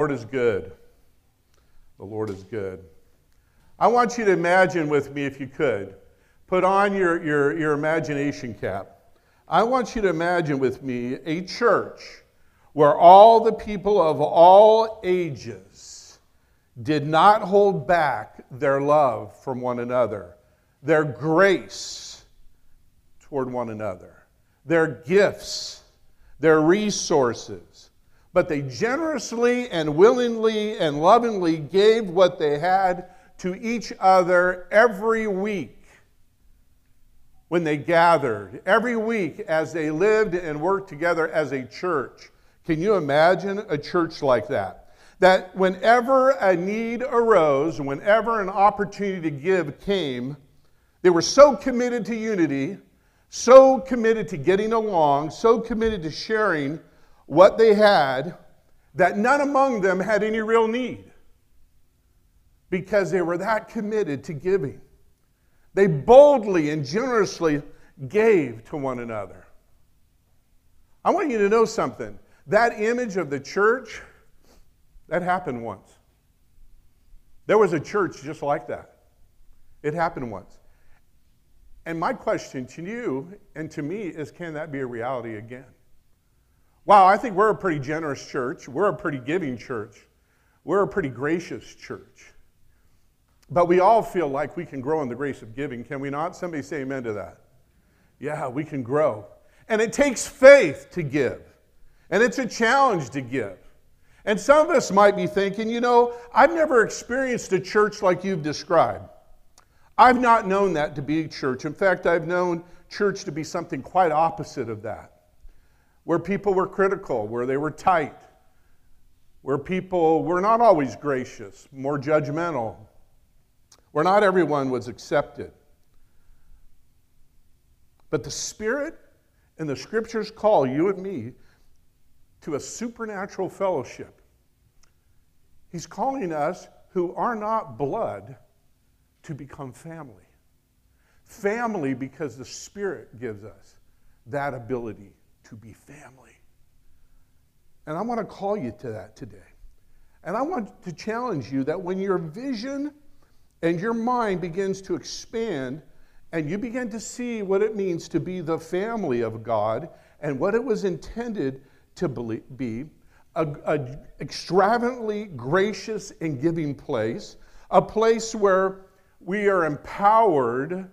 Lord is good. The Lord is good. I want you to imagine with me, if you could, put on your, your, your imagination cap. I want you to imagine with me a church where all the people of all ages did not hold back their love from one another, their grace toward one another, their gifts, their resources, but they generously and willingly and lovingly gave what they had to each other every week when they gathered, every week as they lived and worked together as a church. Can you imagine a church like that? That whenever a need arose, whenever an opportunity to give came, they were so committed to unity, so committed to getting along, so committed to sharing what they had, that none among them had any real need because they were that committed to giving. They boldly and generously gave to one another. I want you to know something. That image of the church, that happened once. There was a church just like that. It happened once. And my question to you and to me is can that be a reality again? Wow, I think we're a pretty generous church. We're a pretty giving church. We're a pretty gracious church. But we all feel like we can grow in the grace of giving, can we not? Somebody say amen to that. Yeah, we can grow. And it takes faith to give, and it's a challenge to give. And some of us might be thinking, you know, I've never experienced a church like you've described. I've not known that to be a church. In fact, I've known church to be something quite opposite of that, where people were critical, where they were tight, where people were not always gracious, more judgmental, where not everyone was accepted. But the Spirit and the Scriptures call you and me to a supernatural fellowship. He's calling us who are not blood to become family. Family because the Spirit gives us that ability to be family. And I want to call you to that today. And I want to challenge you that when your vision and your mind begins to expand and you begin to see what it means to be the family of God and what it was intended to be a, a extravagantly gracious and giving place, a place where we are empowered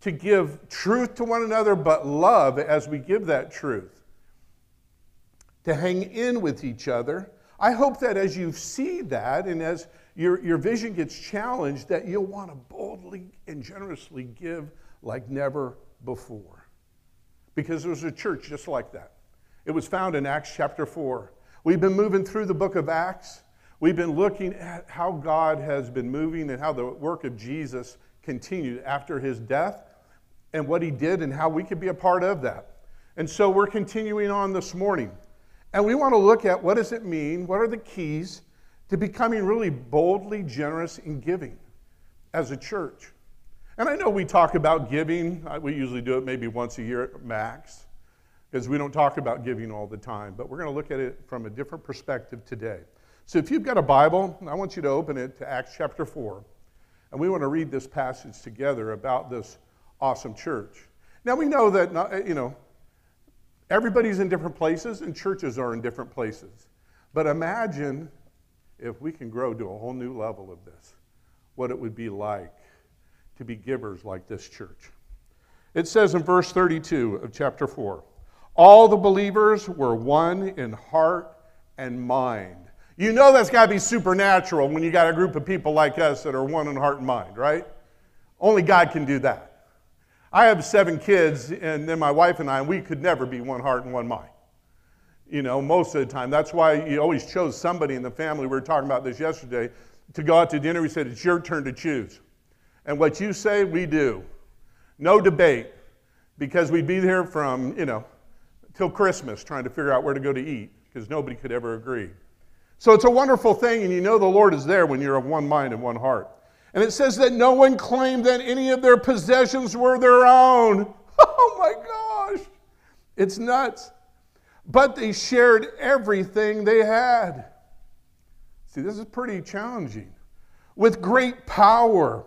to give truth to one another, but love as we give that truth, to hang in with each other. I hope that as you see that and as your, your vision gets challenged, that you'll want to boldly and generously give like never before. Because there's a church just like that. It was found in Acts chapter 4. We've been moving through the book of Acts. We've been looking at how God has been moving and how the work of Jesus continued after his death and what he did and how we could be a part of that. And so we're continuing on this morning. And we want to look at what does it mean? What are the keys to becoming really boldly generous in giving as a church. And I know we talk about giving, uh, we usually do it maybe once a year max, because we don't talk about giving all the time, but we're going to look at it from a different perspective today. So if you've got a Bible, I want you to open it to Acts chapter 4, and we want to read this passage together about this awesome church. Now we know that, not, eh, you know, everybody's in different places and churches are in different places. But imagine if we can grow to a whole new level of this, what it would be like to be givers like this church. It says in verse 32 of chapter 4 all the believers were one in heart and mind. You know that's got to be supernatural when you got a group of people like us that are one in heart and mind, right? Only God can do that. I have seven kids, and then my wife and I, and we could never be one heart and one mind you know, most of the time. That's why you always chose somebody in the family. We were talking about this yesterday. To go out to dinner, we said, It's your turn to choose. And what you say, we do. No debate, because we'd be here from, you know, till Christmas trying to figure out where to go to eat, because nobody could ever agree. So it's a wonderful thing, and you know the Lord is there when you're of one mind and one heart. And it says that no one claimed that any of their possessions were their own. Oh my gosh. It's nuts but they shared everything they had. See, this is pretty challenging. With great power,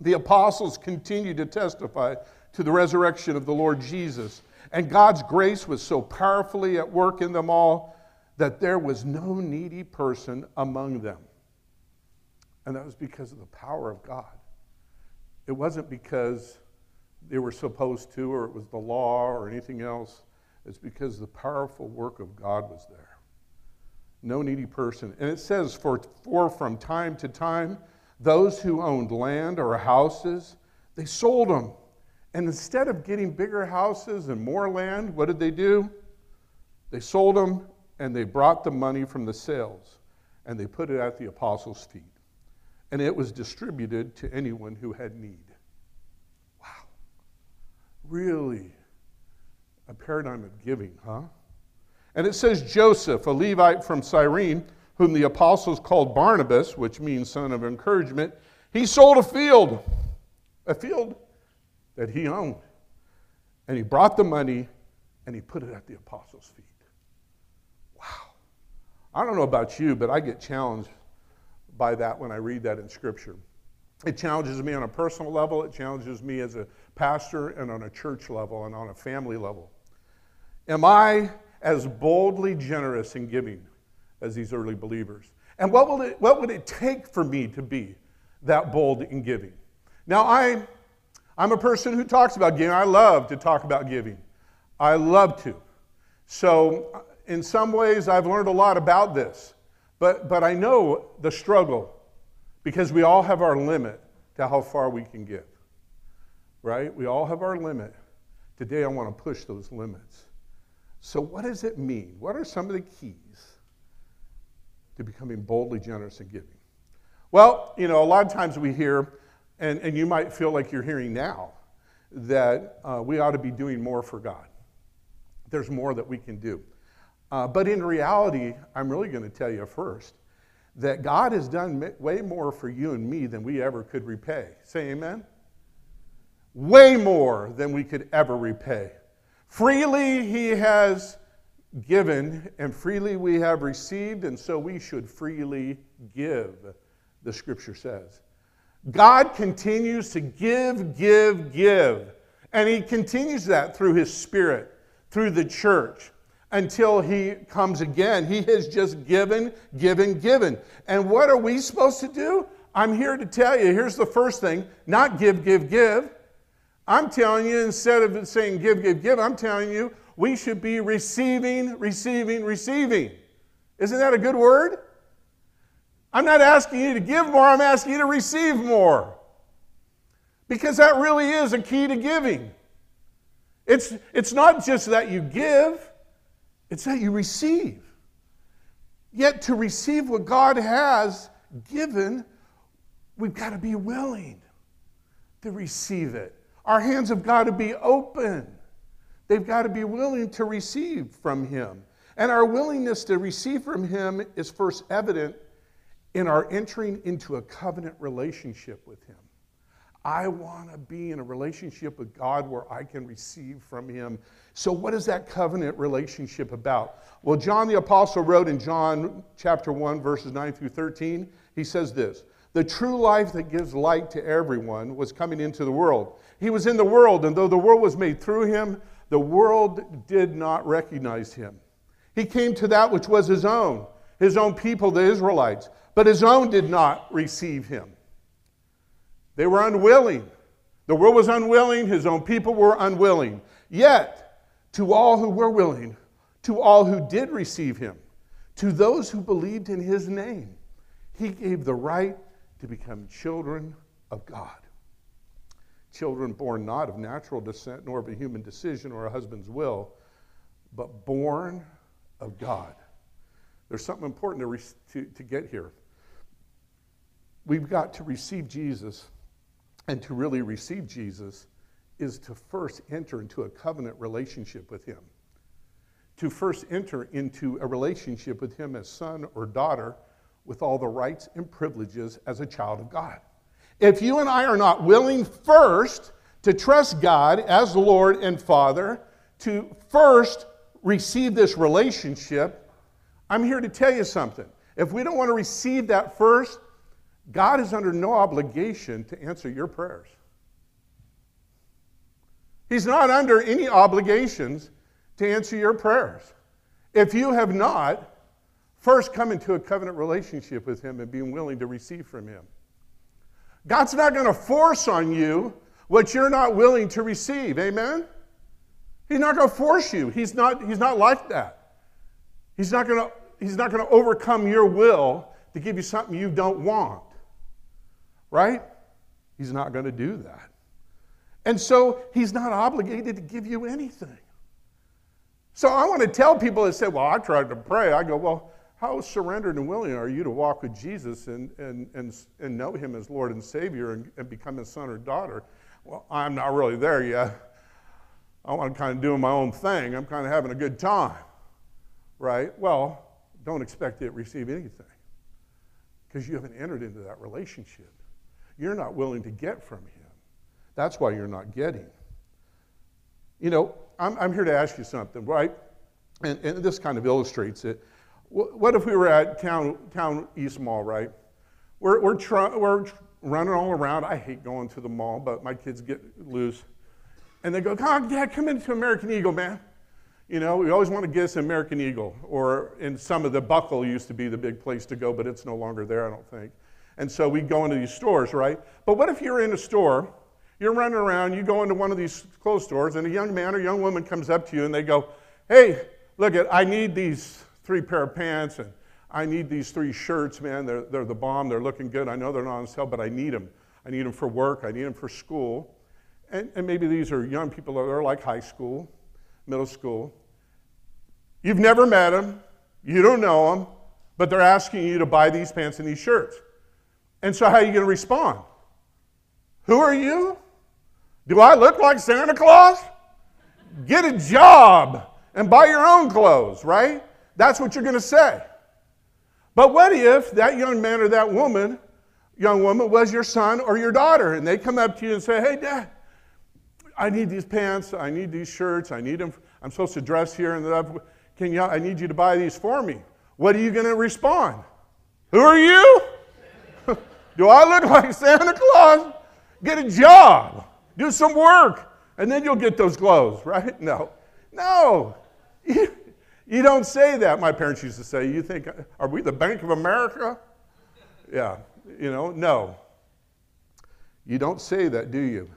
the apostles continued to testify to the resurrection of the Lord Jesus. And God's grace was so powerfully at work in them all that there was no needy person among them. And that was because of the power of God. It wasn't because they were supposed to, or it was the law, or anything else. It's because the powerful work of God was there. No needy person. And it says, for, for from time to time, those who owned land or houses, they sold them. And instead of getting bigger houses and more land, what did they do? They sold them and they brought the money from the sales and they put it at the apostles' feet. And it was distributed to anyone who had need. Wow. Really a paradigm of giving, huh? And it says Joseph, a Levite from Cyrene, whom the apostles called Barnabas, which means son of encouragement, he sold a field, a field that he owned. And he brought the money and he put it at the apostles' feet. I don't know about you, but I get challenged by that when I read that in Scripture. It challenges me on a personal level, it challenges me as a pastor, and on a church level, and on a family level. Am I as boldly generous in giving as these early believers? And what, will it, what would it take for me to be that bold in giving? Now, I, I'm a person who talks about giving. I love to talk about giving. I love to. So, in some ways, I've learned a lot about this. But, but I know the struggle because we all have our limit to how far we can give. Right? We all have our limit. Today, I want to push those limits. So, what does it mean? What are some of the keys to becoming boldly generous and giving? Well, you know, a lot of times we hear, and, and you might feel like you're hearing now, that uh, we ought to be doing more for God. There's more that we can do. Uh, but in reality, I'm really going to tell you first that God has done way more for you and me than we ever could repay. Say amen? Way more than we could ever repay. Freely he has given, and freely we have received, and so we should freely give, the scripture says. God continues to give, give, give. And he continues that through his spirit, through the church, until he comes again. He has just given, given, given. And what are we supposed to do? I'm here to tell you here's the first thing not give, give, give. I'm telling you, instead of saying give, give, give, I'm telling you we should be receiving, receiving, receiving. Isn't that a good word? I'm not asking you to give more, I'm asking you to receive more. Because that really is a key to giving. It's, it's not just that you give, it's that you receive. Yet to receive what God has given, we've got to be willing to receive it. Our hands have got to be open. They've got to be willing to receive from Him. And our willingness to receive from Him is first evident in our entering into a covenant relationship with Him. I want to be in a relationship with God where I can receive from Him. So, what is that covenant relationship about? Well, John the Apostle wrote in John chapter 1, verses 9 through 13, he says this The true life that gives light to everyone was coming into the world. He was in the world, and though the world was made through him, the world did not recognize him. He came to that which was his own, his own people, the Israelites, but his own did not receive him. They were unwilling. The world was unwilling, his own people were unwilling. Yet, to all who were willing, to all who did receive him, to those who believed in his name, he gave the right to become children of God children born not of natural descent, nor of a human decision or a husband's will, but born of God. There's something important to, to, to get here. We've got to receive Jesus, and to really receive Jesus is to first enter into a covenant relationship with Him. To first enter into a relationship with Him as son or daughter with all the rights and privileges as a child of God. If you and I are not willing first to trust God as Lord and Father, to first receive this relationship, I'm here to tell you something. if we don't want to receive that first, God is under no obligation to answer your prayers. He's not under any obligations to answer your prayers. If you have not first come into a covenant relationship with Him and being willing to receive from Him, God's not going to force on you what you're not willing to receive. Amen? He's not going to force you. He's not, he's not like that. He's not going to he's not going to overcome your will to give you something you don't want. Right? He's not going to do that. And so he's not obligated to give you anything. So I want to tell people that say, Well, I tried to pray. I go, Well, how surrendered and willing are you to walk with Jesus and, and, and, and know him as Lord and Savior and, and become his son or daughter? Well, I'm not really there yet. I want to kind of do my own thing. I'm kind of having a good time, right? Well, don't expect to receive anything because you haven't entered into that relationship. You're not willing to get from Him. That's why you're not getting. You know, I'm, I'm here to ask you something, right? And, and this kind of illustrates it. What if we were at Town, town East Mall, right? We're, we're, try, we're running all around. I hate going to the mall, but my kids get loose. And they go, on, Dad, come into American Eagle, man. You know, we always want to get us American Eagle, or in some of the Buckle used to be the big place to go, but it's no longer there, I don't think. And so we go into these stores, right? But what if you're in a store, you're running around, you go into one of these clothes stores, and a young man or young woman comes up to you and they go, Hey, look at, I need these three pair of pants and I need these three shirts, man. They're, they're the bomb. They're looking good. I know they're not on sale, but I need them. I need them for work. I need them for school. And, and maybe these are young people that are like high school, middle school. You've never met them, you don't know them, but they're asking you to buy these pants and these shirts. And so, how are you going to respond? Who are you? Do I look like Santa Claus? Get a job and buy your own clothes, right? That's what you're going to say. But what if that young man or that woman, young woman, was your son or your daughter, and they come up to you and say, Hey, Dad, I need these pants, I need these shirts, I need them. I'm supposed to dress here and. Can you, I need you to buy these for me. What are you going to respond? Who are you? Do I look like Santa Claus? Get a job, do some work, and then you'll get those clothes, right? No. No. You, don't say that, my parents used to say. You think, are we the Bank of America? Yeah, you know, no. You don't say that, do you?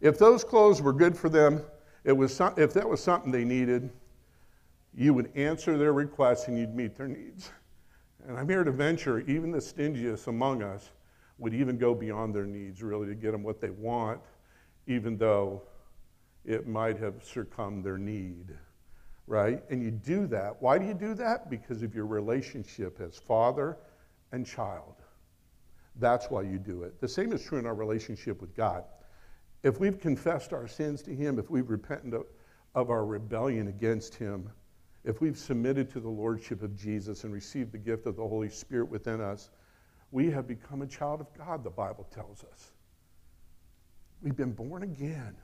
If those clothes were good for them, it was some, if that was something they needed, you would answer their requests and you'd meet their needs. And I'm here to venture, even the stingiest among us would even go beyond their needs, really, to get them what they want, even though it might have succumbed their need, right? And you do that. Why do you do that? Because of your relationship as father and child. That's why you do it. The same is true in our relationship with God. If we've confessed our sins to Him, if we've repented of, of our rebellion against Him, if we've submitted to the Lordship of Jesus and received the gift of the Holy Spirit within us, we have become a child of God, the Bible tells us. We've been born again.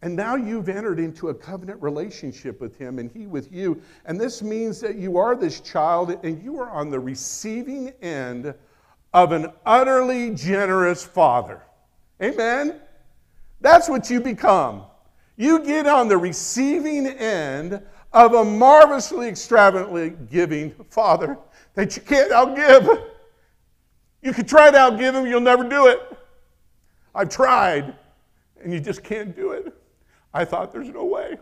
And now you've entered into a covenant relationship with Him and He with you. And this means that you are this child and you are on the receiving end of an utterly generous Father. Amen? That's what you become. You get on the receiving end of a marvelously extravagantly giving Father that you can't outgive. You can try to outgive him, you'll never do it. I've tried, and you just can't do it. I thought, there's no way.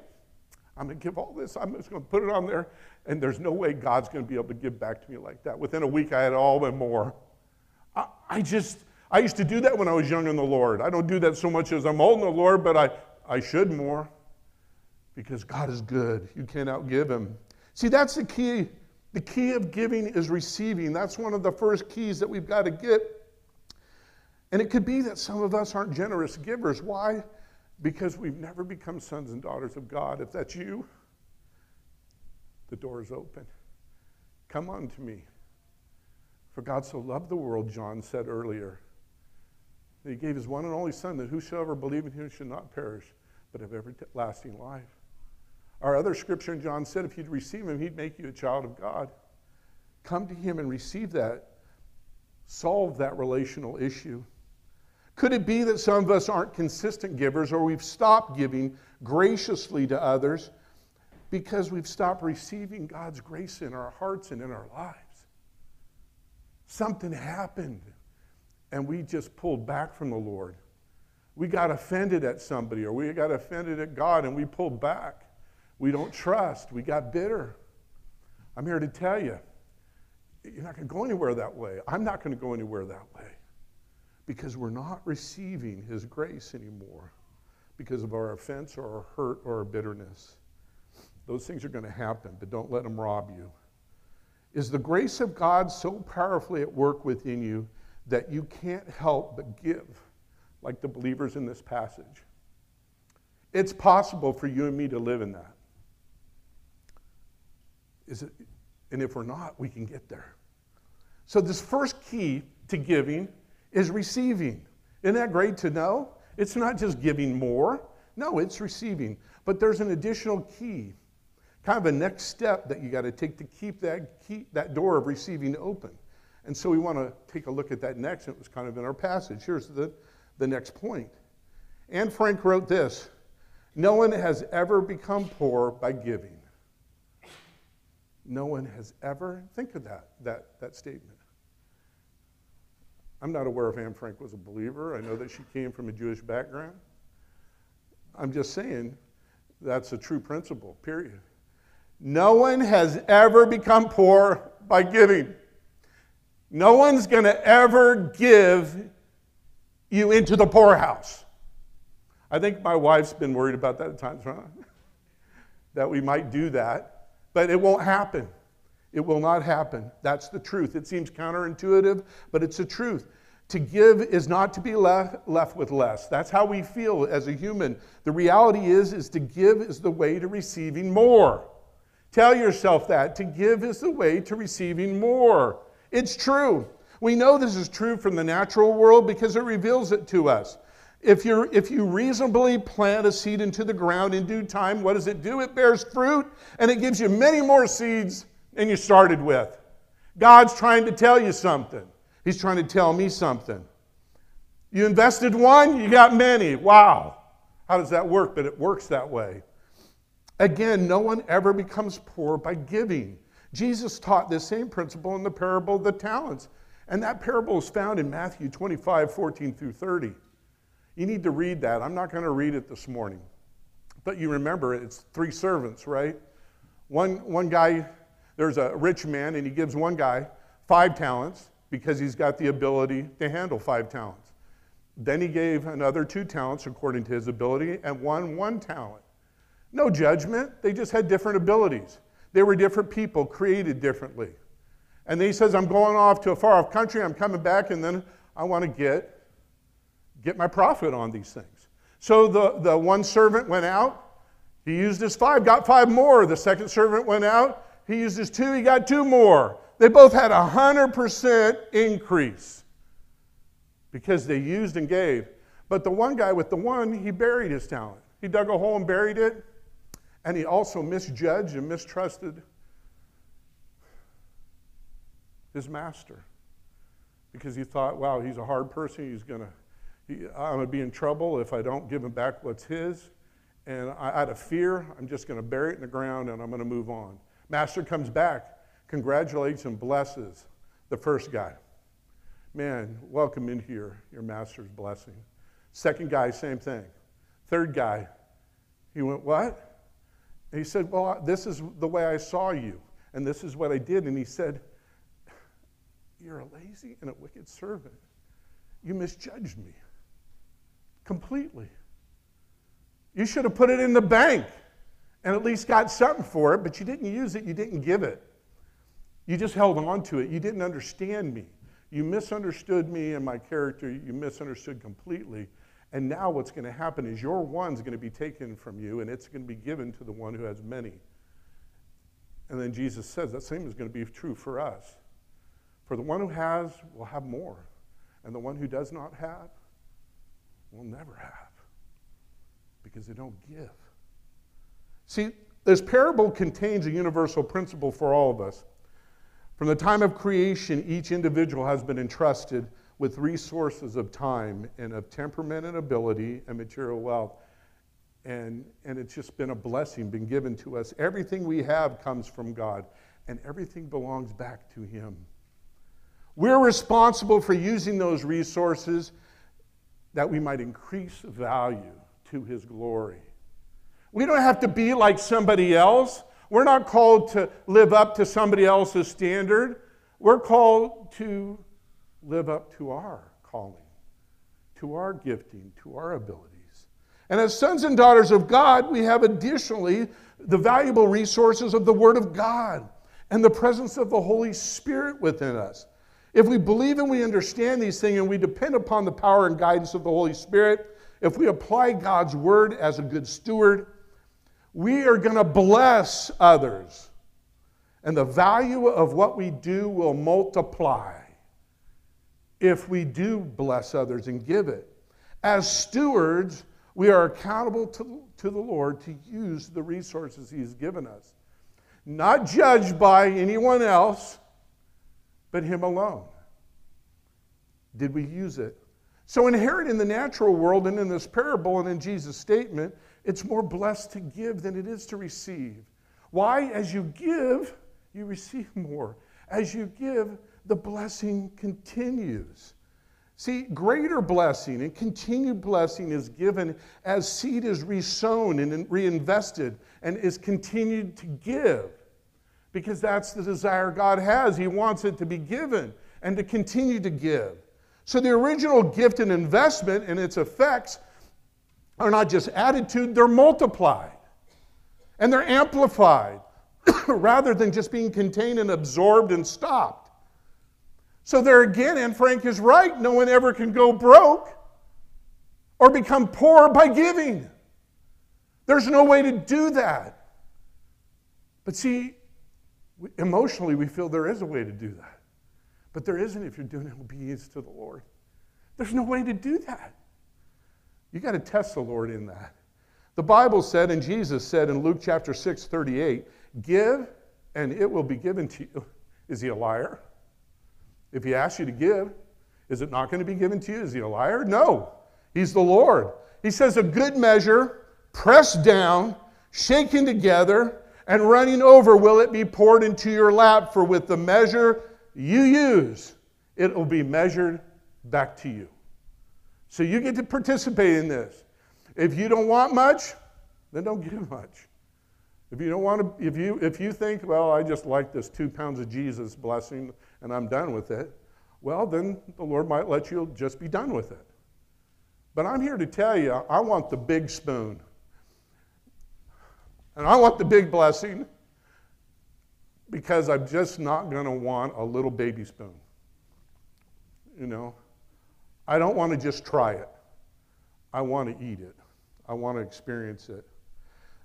I'm going to give all this, I'm just going to put it on there, and there's no way God's going to be able to give back to me like that. Within a week, I had all and more. I, I just, I used to do that when I was young in the Lord. I don't do that so much as I'm old in the Lord, but I, I should more because God is good. You can't outgive him. See, that's the key. The key of giving is receiving. That's one of the first keys that we've got to get. And it could be that some of us aren't generous givers. Why? Because we've never become sons and daughters of God. If that's you, the door is open. Come unto me. For God so loved the world, John said earlier, that he gave his one and only Son, that whosoever believe in him should not perish, but have everlasting life. Our other scripture in John said if you'd receive him, he'd make you a child of God. come to Him and receive that, solve that relational issue. Could it be that some of us aren't consistent givers or we've stopped giving graciously to others because we've stopped receiving God's grace in our hearts and in our lives? Something happened and we just pulled back from the Lord. We got offended at somebody or we got offended at God and we pulled back. We don't trust. We got bitter. I'm here to tell you, you're not going to go anywhere that way. I'm not going to go anywhere that way because we're not receiving His grace anymore because of our offense or our hurt or our bitterness. Those things are going to happen, but don't let them rob you. Is the grace of God so powerfully at work within you that you can't help but give, like the believers in this passage? It's possible for you and me to live in that. Is it, and if we're not, we can get there. So, this first key to giving is receiving. Isn't that great to know? It's not just giving more, no, it's receiving. But there's an additional key, kind of a next step that you got to take to keep that, key, that door of receiving open. And so we want to take a look at that next. It was kind of in our passage. Here's the, the next point. Anne Frank wrote this No one has ever become poor by giving. No one has ever, think of that, that, that statement. I'm not aware if Anne Frank was a believer. I know that she came from a Jewish background. I'm just saying that's a true principle, period. No one has ever become poor by giving. No one's going to ever give you into the poorhouse. I think my wife's been worried about that at times, huh? that we might do that, but it won't happen. It will not happen. That's the truth. It seems counterintuitive, but it's the truth. To give is not to be left, left with less. That's how we feel as a human. The reality is, is to give is the way to receiving more. Tell yourself that. To give is the way to receiving more. It's true. We know this is true from the natural world because it reveals it to us. If, you if you reasonably plant a seed into the ground in due time, what does it do? It bears fruit and it gives you many more seeds than you started with. God's trying to tell you something. He's trying to tell me something. You invested one, you got many. Wow. How does that work? But it works that way. Again, no one ever becomes poor by giving. Jesus taught this same principle in the parable of the talents. And that parable is found in Matthew 25, 14 through 30. You need to read that. I'm not going to read it this morning. But you remember it's three servants, right? One, one guy there's a rich man, and he gives one guy five talents because he's got the ability to handle five talents. Then he gave another two talents according to his ability, and one one talent. No judgment, they just had different abilities. They were different people, created differently. And he says, I'm going off to a far off country, I'm coming back, and then I want to get, get my profit on these things. So the, the one servant went out, he used his five, got five more. The second servant went out, he used his two, he got two more. They both had a 100% increase because they used and gave. But the one guy with the one, he buried his talent. He dug a hole and buried it, and he also misjudged and mistrusted his master because he thought, wow, he's a hard person. He's going to, I'm going to be in trouble if I don't give him back what's his. And out of fear, I'm just going to bury it in the ground and I'm going to move on. Master comes back, congratulates and blesses the first guy. Man, welcome in here, your master's blessing. Second guy, same thing. Third guy, he went, What? And he said, Well, this is the way I saw you, and this is what I did. And he said, You're a lazy and a wicked servant. You misjudged me completely. You should have put it in the bank and at least got something for it, but you didn't use it, you didn't give it. You just held on to it. You didn't understand me. You misunderstood me and my character. You misunderstood completely. And now what's going to happen is your one's going to be taken from you and it's going to be given to the one who has many. And then Jesus says that same is going to be true for us. For the one who has will have more, and the one who does not have will never have because they don't give. See, this parable contains a universal principle for all of us. From the time of creation, each individual has been entrusted with resources of time and of temperament and ability and material wealth. And, and it's just been a blessing, been given to us. Everything we have comes from God, and everything belongs back to Him. We're responsible for using those resources that we might increase value to His glory. We don't have to be like somebody else. We're not called to live up to somebody else's standard. We're called to live up to our calling, to our gifting, to our abilities. And as sons and daughters of God, we have additionally the valuable resources of the Word of God and the presence of the Holy Spirit within us. If we believe and we understand these things and we depend upon the power and guidance of the Holy Spirit, if we apply God's Word as a good steward, we are going to bless others. And the value of what we do will multiply if we do bless others and give it. As stewards, we are accountable to, to the Lord to use the resources He's given us, not judged by anyone else, but Him alone. Did we use it? So, inherent in the natural world and in this parable and in Jesus' statement, it's more blessed to give than it is to receive. Why? As you give, you receive more. As you give, the blessing continues. See, greater blessing and continued blessing is given as seed is resown and reinvested and is continued to give. Because that's the desire God has. He wants it to be given and to continue to give. So the original gift and investment and its effects are not just to, they're multiplied and they're amplified rather than just being contained and absorbed and stopped. So, there again, Anne Frank is right, no one ever can go broke or become poor by giving. There's no way to do that. But see, emotionally, we feel there is a way to do that. But there isn't if you're doing it obedience to the Lord. There's no way to do that. You got to test the Lord in that. The Bible said, and Jesus said in Luke chapter 6, 38, give and it will be given to you. Is he a liar? If he asks you to give, is it not going to be given to you? Is he a liar? No. He's the Lord. He says, a good measure, pressed down, shaken together, and running over will it be poured into your lap, for with the measure you use, it will be measured back to you. So you get to participate in this. If you don't want much, then don't give much. If you don't want to, if you if you think, well, I just like this two pounds of Jesus blessing and I'm done with it, well, then the Lord might let you just be done with it. But I'm here to tell you, I want the big spoon. And I want the big blessing because I'm just not going to want a little baby spoon. You know, I don't want to just try it. I want to eat it. I want to experience it.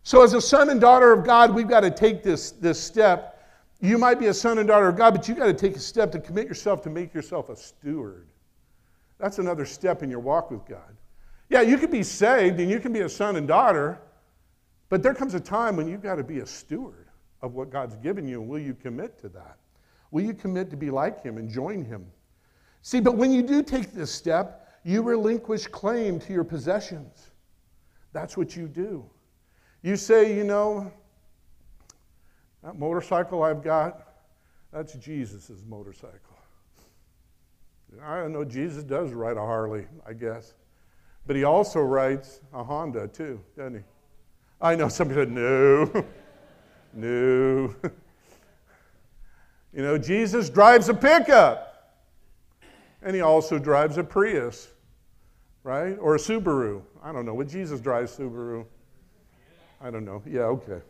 So, as a son and daughter of God, we've got to take this, this step. You might be a son and daughter of God, but you've got to take a step to commit yourself to make yourself a steward. That's another step in your walk with God. Yeah, you can be saved and you can be a son and daughter, but there comes a time when you've got to be a steward of what God's given you. Will you commit to that? Will you commit to be like Him and join Him? See, but when you do take this step, you relinquish claim to your possessions. That's what you do. You say, you know, that motorcycle I've got, that's Jesus' motorcycle. I don't know, Jesus does ride a Harley, I guess. But he also rides a Honda too, doesn't he? I know somebody said, no, no. you know, Jesus drives a pickup. And he also drives a Prius, right? Or a Subaru. I don't know. Would Jesus drive Subaru? I don't know. Yeah, okay.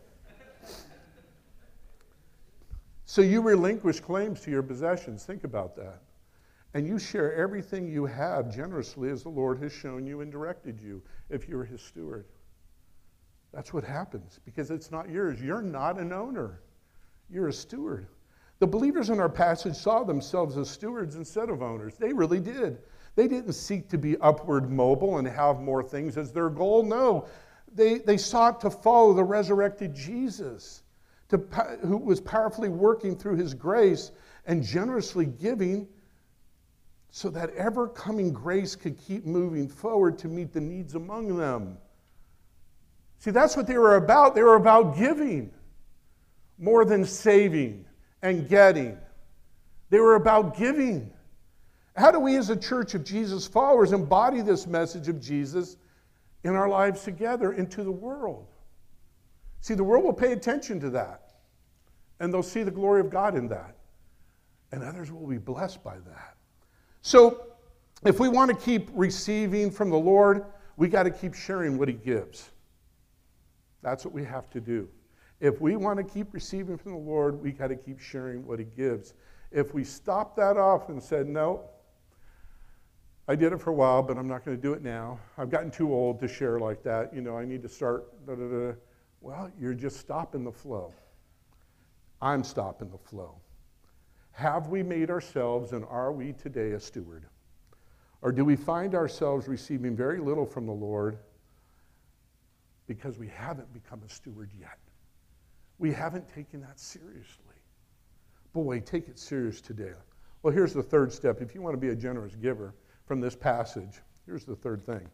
So you relinquish claims to your possessions. Think about that. And you share everything you have generously as the Lord has shown you and directed you if you're his steward. That's what happens because it's not yours. You're not an owner, you're a steward. The believers in our passage saw themselves as stewards instead of owners. They really did. They didn't seek to be upward mobile and have more things as their goal. No, they, they sought to follow the resurrected Jesus, to, who was powerfully working through his grace and generously giving so that ever coming grace could keep moving forward to meet the needs among them. See, that's what they were about. They were about giving more than saving and getting. They were about giving. How do we, as a church of Jesus followers, embody this message of Jesus in our lives together into the world? See, the world will pay attention to that, and they'll see the glory of God in that, and others will be blessed by that. So, if we want to keep receiving from the Lord, we got to keep sharing what He gives. That's what we have to do. If we want to keep receiving from the Lord, we got to keep sharing what He gives. If we stop that off and said, no, I did it for a while, but I'm not going to do it now. I've gotten too old to share like that. You know, I need to start. Da, da, da. Well, you're just stopping the flow. I'm stopping the flow. Have we made ourselves and are we today a steward? Or do we find ourselves receiving very little from the Lord because we haven't become a steward yet? We haven't taken that seriously. Boy, take it serious today. Well, here's the third step. If you want to be a generous giver from this passage, here's the third thing.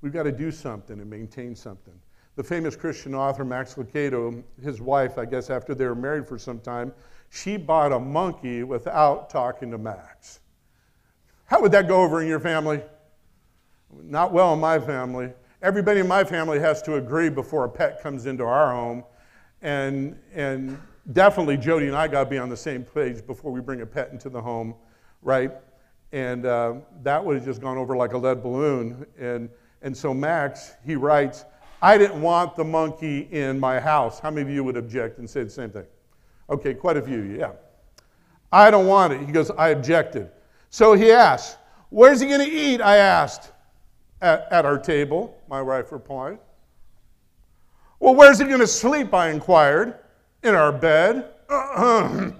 We've got to do something and maintain something. The famous Christian author Max Lucado, his wife, I guess after they were married for some time, she bought a monkey without talking to Max. How would that go over in your family? Not well in my family. Everybody in my family has to agree before a pet comes into our home. And, and definitely Jody and I got to be on the same page before we bring a pet into the home, right? And uh, that would have just gone over like a lead balloon. And, and so Max, he writes, I didn't want the monkey in my house. How many of you would object and say the same thing? Okay, quite a few, yeah. I don't want it. He goes, I objected. So he asked, Where's he going to eat? I asked. At, at our table, my wife replied. Well, where's he going to sleep? I inquired. In our bed.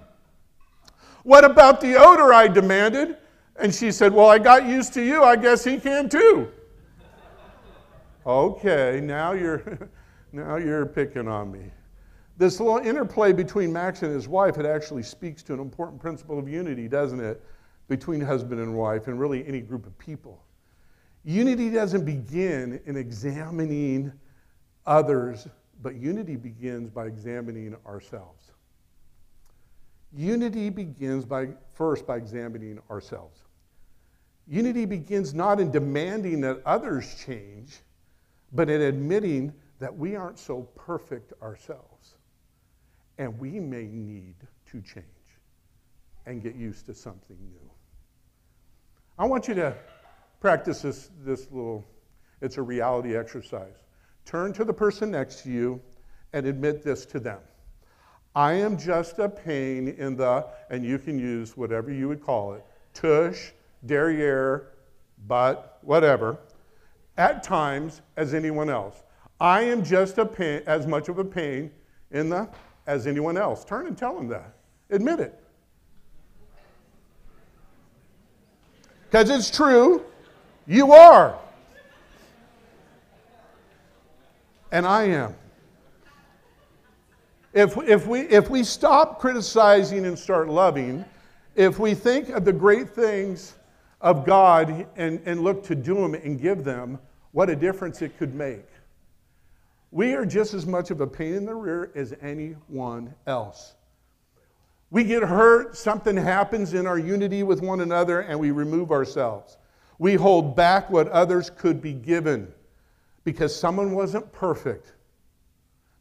what about the odor? I demanded. And she said, Well, I got used to you. I guess he can too. Okay, now you're, now you're picking on me. This little interplay between Max and his wife, it actually speaks to an important principle of unity, doesn't it? Between husband and wife, and really any group of people. Unity doesn't begin in examining others, but unity begins by examining ourselves. Unity begins by first by examining ourselves. Unity begins not in demanding that others change, but in admitting that we aren't so perfect ourselves and we may need to change and get used to something new. I want you to practice this, this little, it's a reality exercise. Turn to the person next to you and admit this to them. I am just a pain in the, and you can use whatever you would call it, tush, derriere, butt, whatever at times as anyone else. I am just a pain, as much of a pain in the as anyone else. Turn and tell them that. Admit it. Because it's true, you are. And I am. If, if, we, if we stop criticizing and start loving, if we think of the great things of God and, and look to do them and give them, what a difference it could make. We are just as much of a pain in the rear as anyone else. We get hurt, something happens in our unity with one another, and we remove ourselves. We hold back what others could be given because someone wasn't perfect.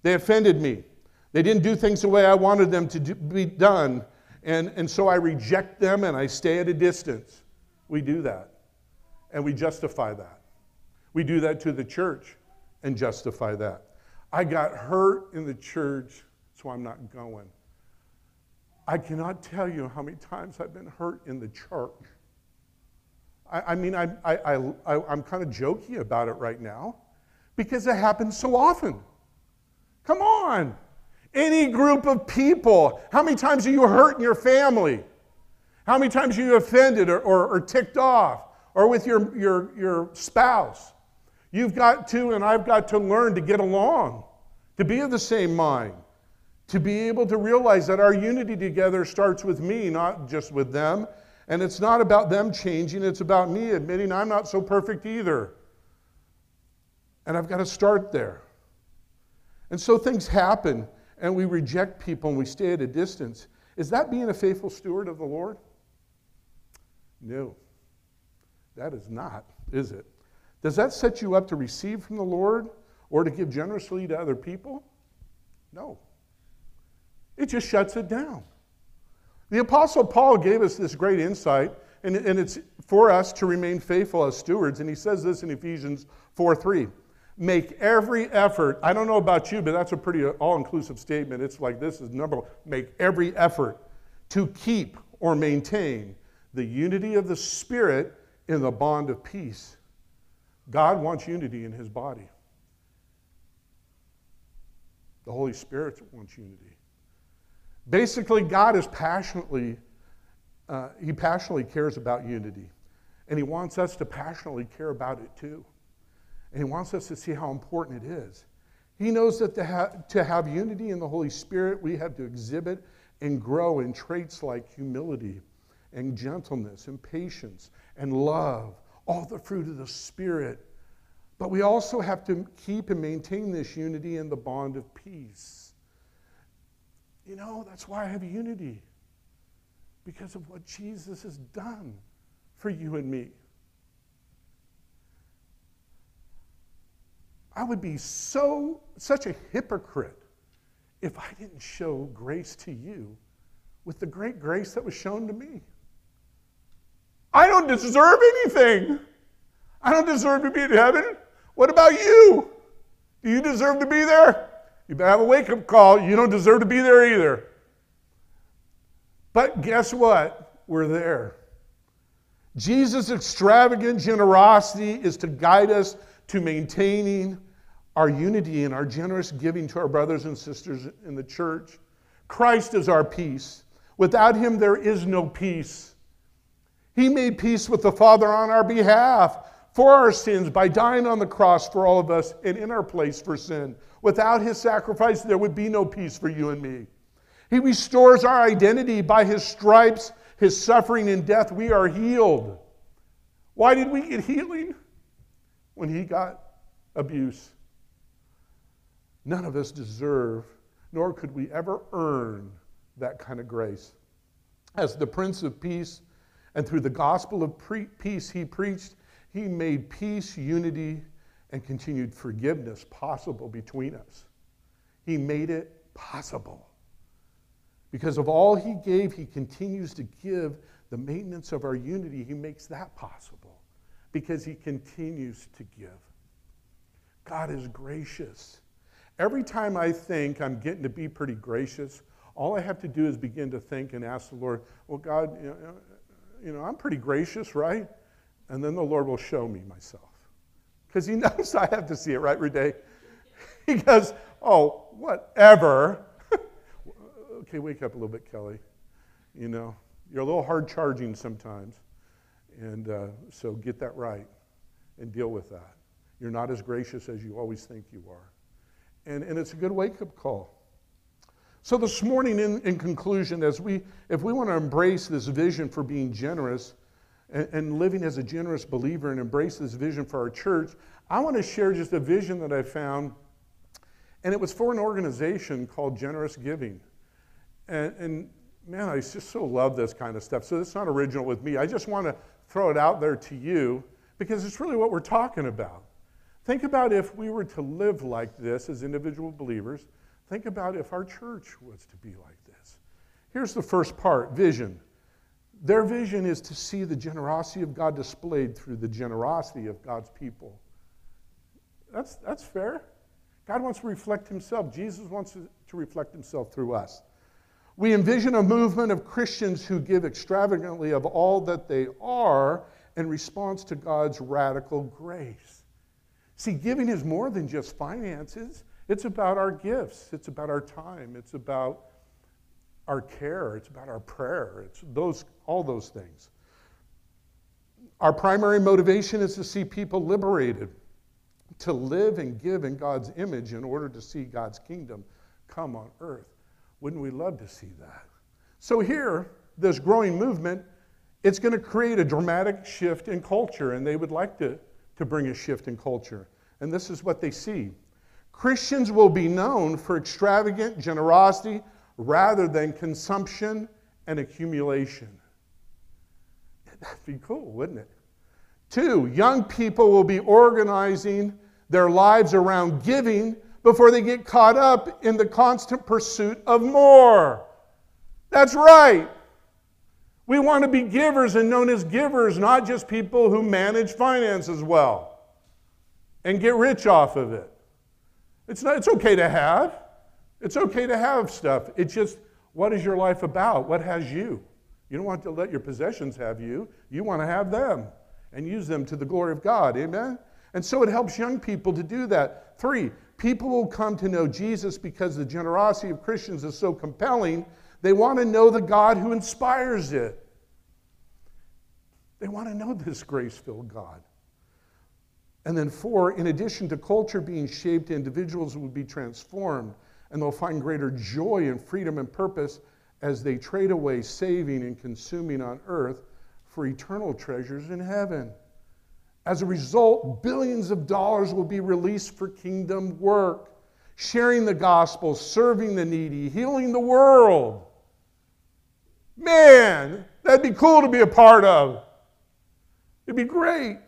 They offended me. They didn't do things the way I wanted them to do, be done. And, and so I reject them and I stay at a distance. We do that. And we justify that. We do that to the church and justify that. I got hurt in the church, so I'm not going. I cannot tell you how many times I've been hurt in the church. I, I mean, I, I, I, I'm kind of jokey about it right now because it happens so often. Come on. Any group of people, how many times are you hurt in your family? How many times are you offended or, or, or ticked off or with your, your, your spouse? You've got to, and I've got to learn to get along, to be of the same mind. To be able to realize that our unity together starts with me, not just with them. And it's not about them changing, it's about me admitting I'm not so perfect either. And I've got to start there. And so things happen, and we reject people and we stay at a distance. Is that being a faithful steward of the Lord? No, that is not, is it? Does that set you up to receive from the Lord or to give generously to other people? No. It just shuts it down. The Apostle Paul gave us this great insight, and, and it's for us to remain faithful as stewards. And he says this in Ephesians 4 3. Make every effort. I don't know about you, but that's a pretty all inclusive statement. It's like this is number one. Make every effort to keep or maintain the unity of the Spirit in the bond of peace. God wants unity in his body. The Holy Spirit wants unity. Basically, God is passionately, uh, he passionately cares about unity. And he wants us to passionately care about it too. And he wants us to see how important it is. He knows that to, ha- to have unity in the Holy Spirit, we have to exhibit and grow in traits like humility and gentleness and patience and love, all the fruit of the Spirit. But we also have to keep and maintain this unity in the bond of peace. You know, that's why I have unity, because of what Jesus has done for you and me. I would be so such a hypocrite if I didn't show grace to you with the great grace that was shown to me. I don't deserve anything. I don't deserve to be in heaven. What about you? Do you deserve to be there? You better have a wake up call. You don't deserve to be there either. But guess what? We're there. Jesus' extravagant generosity is to guide us to maintaining our unity and our generous giving to our brothers and sisters in the church. Christ is our peace. Without him, there is no peace. He made peace with the Father on our behalf for our sins by dying on the cross for all of us and in our place for sin. Without his sacrifice, there would be no peace for you and me. He restores our identity by his stripes, his suffering and death. We are healed. Why did we get healing? When he got abuse. None of us deserve, nor could we ever earn that kind of grace. As the Prince of Peace, and through the gospel of pre- peace he preached, he made peace, unity, and continued forgiveness possible between us. He made it possible. Because of all he gave, he continues to give the maintenance of our unity. He makes that possible because he continues to give. God is gracious. Every time I think I'm getting to be pretty gracious, all I have to do is begin to think and ask the Lord, well, God, you know, you know I'm pretty gracious, right? and then the Lord will show me myself. Because he knows I have to see it, right, Renee? He goes, Oh, whatever. okay, wake up a little bit, Kelly. You know, you're a little hard charging sometimes. And uh, so get that right and deal with that. You're not as gracious as you always think you are. And, and it's a good wake up call. So, this morning, in, in conclusion, as we, if we want to embrace this vision for being generous, and, and living as a generous believer and embrace this vision for our church, I want to share just a vision that I found. And it was for an organization called Generous Giving. And, and man, I just so love this kind of stuff. So it's not original with me. I just want to throw it out there to you because it's really what we're talking about. Think about if we were to live like this as individual believers. Think about if our church was to be like this. Here's the first part vision. Their vision is to see the generosity of God displayed through the generosity of God's people. That's, that's fair. God wants to reflect himself. Jesus wants to reflect himself through us. We envision a movement of Christians who give extravagantly of all that they are in response to God's radical grace. See, giving is more than just finances, it's about our gifts, it's about our time, it's about our care, it's about our prayer, it's those, all those things. Our primary motivation is to see people liberated, to live and give in God's image in order to see God's kingdom come on earth. Wouldn't we love to see that? So, here, this growing movement, it's going to create a dramatic shift in culture, and they would like to, to bring a shift in culture. And this is what they see Christians will be known for extravagant generosity rather than consumption and accumulation. That'd be cool, wouldn't it? Two, young people will be organizing their lives around giving before they get caught up in the constant pursuit of more. That's right. We want to be givers and known as givers, not just people who manage finances well and get rich off of it. It's, not, it's okay to have. It's okay to have stuff. It's just, what is your life about? What has you? You don't want to let your possessions have you. You want to have them and use them to the glory of God. Amen? And so it helps young people to do that. Three, people will come to know Jesus because the generosity of Christians is so compelling. They want to know the God who inspires it. They want to know this grace filled God. And then, four, in addition to culture being shaped, individuals will be transformed and they'll find greater joy and freedom and purpose as they trade away saving and consuming on earth for eternal treasures in heaven. As a result, billions of dollars will be released for kingdom work, sharing the gospel, serving the needy, healing the world. Man, that'd be cool to be a part of. It'd be great.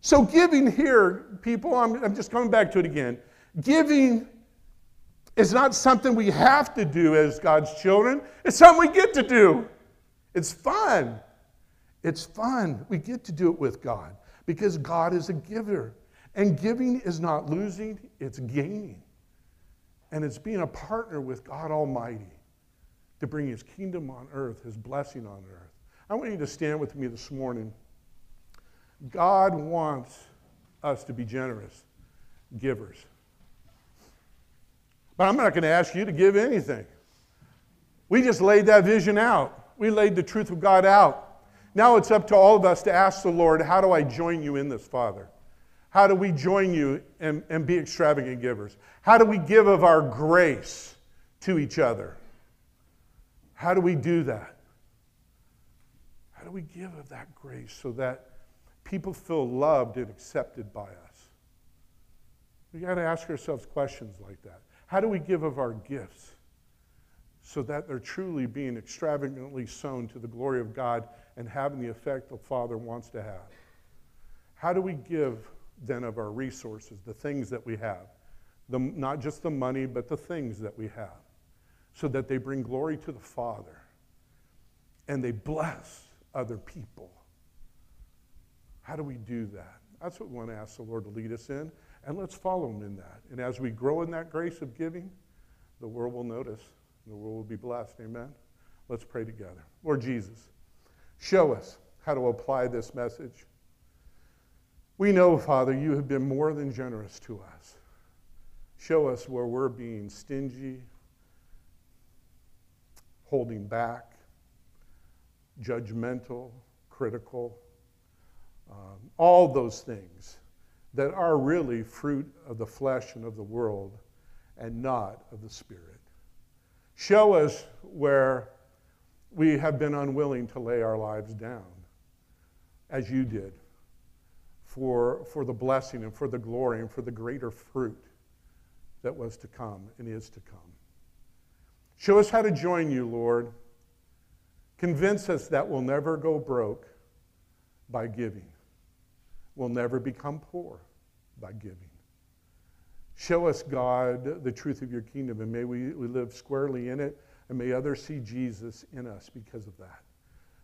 So, giving here, people, I'm, I'm just coming back to it again. Giving is not something we have to do as God's children, it's something we get to do. It's fun. It's fun. We get to do it with God because God is a giver. And giving is not losing, it's gaining. And it's being a partner with God Almighty to bring His kingdom on earth, His blessing on earth. I want you to stand with me this morning. God wants us to be generous givers. But I'm not going to ask you to give anything. We just laid that vision out. We laid the truth of God out. Now it's up to all of us to ask the Lord, how do I join you in this, Father? How do we join you and, and be extravagant givers? How do we give of our grace to each other? How do we do that? How do we give of that grace so that people feel loved and accepted by us? We got to ask ourselves questions like that. How do we give of our gifts so that they're truly being extravagantly sown to the glory of God and having the effect the Father wants to have? How do we give then of our resources, the things that we have? The, not just the money, but the things that we have, so that they bring glory to the Father and they bless other people. How do we do that? That's what we want to ask the Lord to lead us in. And let's follow him in that. And as we grow in that grace of giving, the world will notice. The world will be blessed. Amen. Let's pray together. Lord Jesus, show us how to apply this message. We know, Father, you have been more than generous to us. Show us where we're being stingy, holding back, judgmental, critical, um, all those things that are really fruit of the flesh and of the world and not of the Spirit. Show us where we have been unwilling to lay our lives down, as you did, for, for the blessing and for the glory and for the greater fruit that was to come and is to come. Show us how to join you, Lord. Convince us that we'll never go broke by giving. We'll never become poor by giving. Show us, God, the truth of your kingdom, and may we, we live squarely in it, and may others see Jesus in us because of that.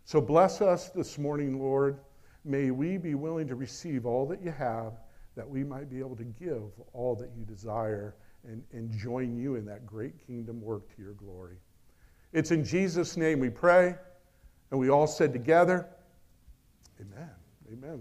So bless us this morning, Lord. May we be willing to receive all that you have, that we might be able to give all that you desire and, and join you in that great kingdom work to your glory. It's in Jesus' name we pray, and we all said together, Amen. Amen.